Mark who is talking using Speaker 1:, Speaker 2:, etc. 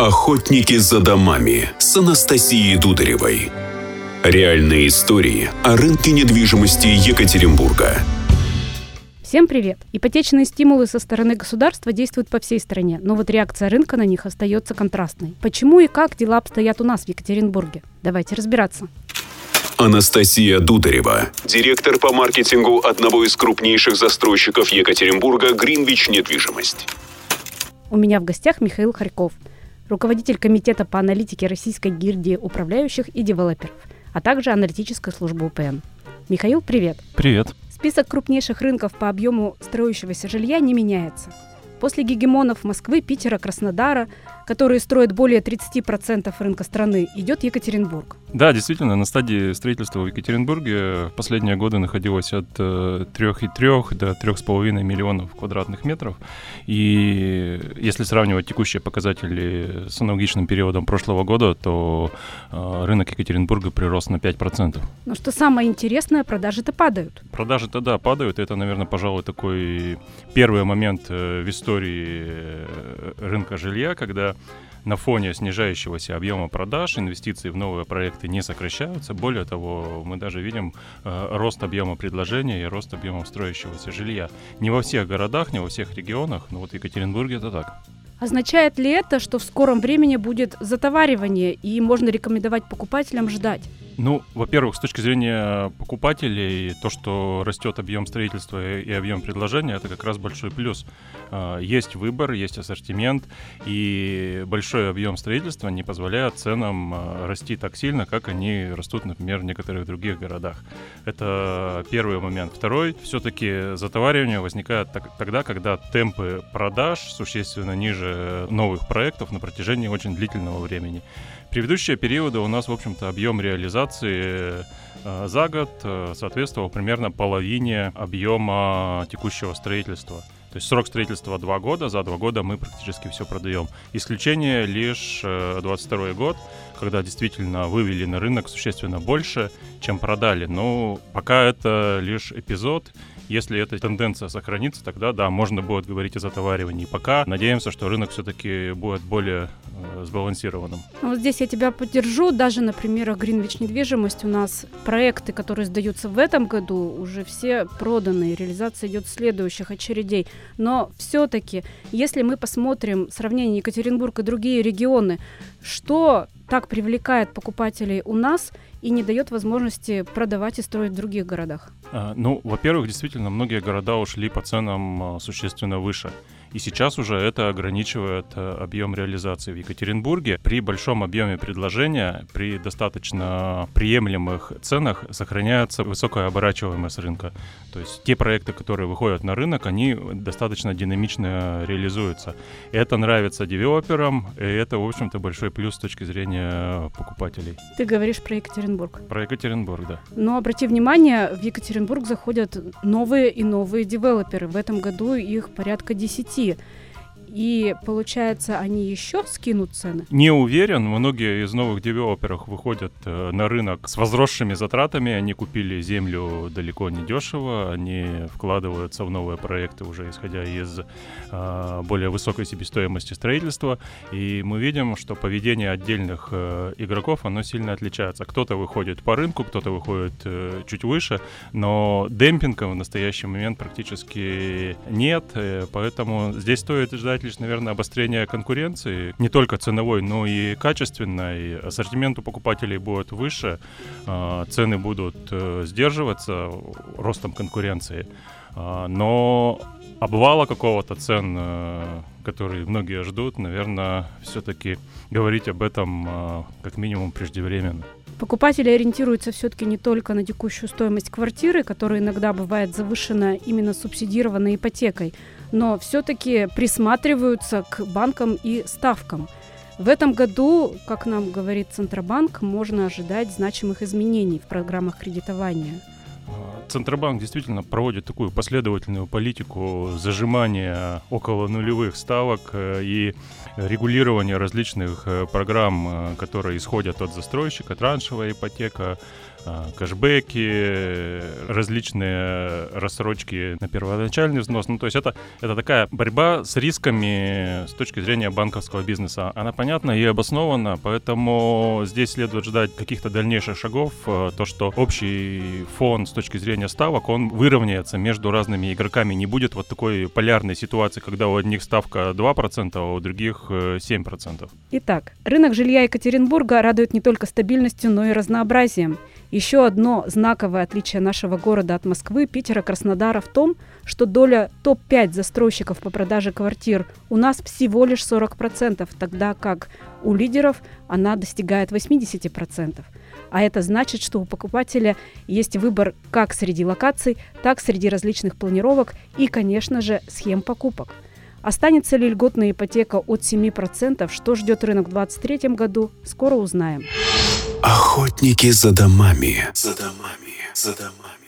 Speaker 1: Охотники за домами с Анастасией Дударевой. Реальные истории о рынке недвижимости Екатеринбурга.
Speaker 2: Всем привет! Ипотечные стимулы со стороны государства действуют по всей стране, но вот реакция рынка на них остается контрастной. Почему и как дела обстоят у нас в Екатеринбурге? Давайте разбираться.
Speaker 1: Анастасия Дударева, директор по маркетингу одного из крупнейших застройщиков Екатеринбурга «Гринвич Недвижимость».
Speaker 2: У меня в гостях Михаил Харьков – руководитель Комитета по аналитике Российской гильдии управляющих и девелоперов, а также аналитической службы УПН. Михаил, привет.
Speaker 3: Привет.
Speaker 2: Список крупнейших рынков по объему строящегося жилья не меняется. После гегемонов Москвы, Питера, Краснодара, которые строят более 30% рынка страны, идет Екатеринбург.
Speaker 3: Да, действительно, на стадии строительства в Екатеринбурге в последние годы находилось от э, 3,3 до 3,5 миллионов квадратных метров. И если сравнивать текущие показатели с аналогичным периодом прошлого года, то э, рынок Екатеринбурга прирос на 5%.
Speaker 2: Но что самое интересное, продажи-то падают.
Speaker 3: Продажи-то, да, падают. Это, наверное, пожалуй, такой первый момент э, в истории э, рынка жилья, когда на фоне снижающегося объема продаж инвестиции в новые проекты не сокращаются. Более того, мы даже видим э, рост объема предложения и рост объема строящегося жилья. Не во всех городах, не во всех регионах, но вот в Екатеринбурге это так.
Speaker 2: Означает ли это, что в скором времени будет затоваривание и можно рекомендовать покупателям ждать?
Speaker 3: Ну, во-первых, с точки зрения покупателей, то, что растет объем строительства и объем предложения, это как раз большой плюс. А, есть выбор, есть ассортимент, и большой объем строительства не позволяет ценам а, расти так сильно, как они растут, например, в некоторых других городах. Это первый момент. Второй, все-таки затоваривание возникает тогда, когда темпы продаж существенно ниже новых проектов на протяжении очень длительного времени. Предыдущие периоды у нас, в общем-то, объем реализации э, за год э, соответствовал примерно половине объема текущего строительства. То есть срок строительства 2 года, за 2 года мы практически все продаем. Исключение лишь 22 э, год, когда действительно вывели на рынок существенно больше, чем продали. Но пока это лишь эпизод, если эта тенденция сохранится, тогда да, можно будет говорить о затоваривании. Пока надеемся, что рынок все-таки будет более э, сбалансированным.
Speaker 2: Ну, вот здесь я тебя поддержу. Даже на примерах Гринвич недвижимость у нас проекты, которые сдаются в этом году, уже все проданы. Реализация идет следующих очередей. Но все-таки, если мы посмотрим сравнение Екатеринбург и другие регионы, что так привлекает покупателей у нас и не дает возможности продавать и строить в других городах?
Speaker 3: А, ну, во-первых, действительно, многие города ушли по ценам а, существенно выше. И сейчас уже это ограничивает э, объем реализации в Екатеринбурге. При большом объеме предложения, при достаточно приемлемых ценах сохраняется высокая оборачиваемость рынка. То есть те проекты, которые выходят на рынок, они достаточно динамично реализуются. Это нравится девелоперам, и это, в общем-то, большой плюс с точки зрения покупателей.
Speaker 2: Ты говоришь про Екатеринбург.
Speaker 3: Про Екатеринбург, да.
Speaker 2: Но обрати внимание, в Екатеринбург заходят новые и новые девелоперы. В этом году их порядка 10 расти. И получается, они еще скинут цены?
Speaker 3: Не уверен. Многие из новых девелоперов выходят э, на рынок с возросшими затратами. Они купили землю далеко не дешево. Они вкладываются в новые проекты уже исходя из э, более высокой себестоимости строительства. И мы видим, что поведение отдельных э, игроков, оно сильно отличается. Кто-то выходит по рынку, кто-то выходит э, чуть выше, но демпинга в настоящий момент практически нет. Э, поэтому здесь стоит ждать означает лишь, наверное, обострение конкуренции, не только ценовой, но и качественной. Ассортимент у покупателей будет выше, а, цены будут э, сдерживаться ростом конкуренции. А, но обвала какого-то цен, э, который многие ждут, наверное, все-таки говорить об этом а, как минимум преждевременно.
Speaker 2: Покупатели ориентируются все-таки не только на текущую стоимость квартиры, которая иногда бывает завышена именно субсидированной ипотекой, но все-таки присматриваются к банкам и ставкам. В этом году, как нам говорит Центробанк, можно ожидать значимых изменений в программах кредитования.
Speaker 3: Центробанк действительно проводит такую последовательную политику зажимания около нулевых ставок э, и регулирования различных э, программ, э, которые исходят от застройщика, траншевая ипотека, кэшбэки, различные рассрочки на первоначальный взнос. Ну, то есть это, это такая борьба с рисками с точки зрения банковского бизнеса. Она понятна и обоснована, поэтому здесь следует ждать каких-то дальнейших шагов. То, что общий фон с точки зрения ставок, он выровняется между разными игроками. Не будет вот такой полярной ситуации, когда у одних ставка 2%, а у других 7%. Э,
Speaker 2: Итак, рынок жилья Екатеринбурга радует не только стабильностью, но и разнообразием. Еще одно знаковое отличие нашего города от Москвы, Питера, Краснодара в том, что доля топ-5 застройщиков по продаже квартир у нас всего лишь 40%, тогда как у лидеров она достигает 80%. А это значит, что у покупателя есть выбор как среди локаций, так среди различных планировок и, конечно же, схем покупок. Останется ли льготная ипотека от 7%? Что ждет рынок в 2023 году? Скоро узнаем.
Speaker 1: Охотники за домами. За домами. За домами.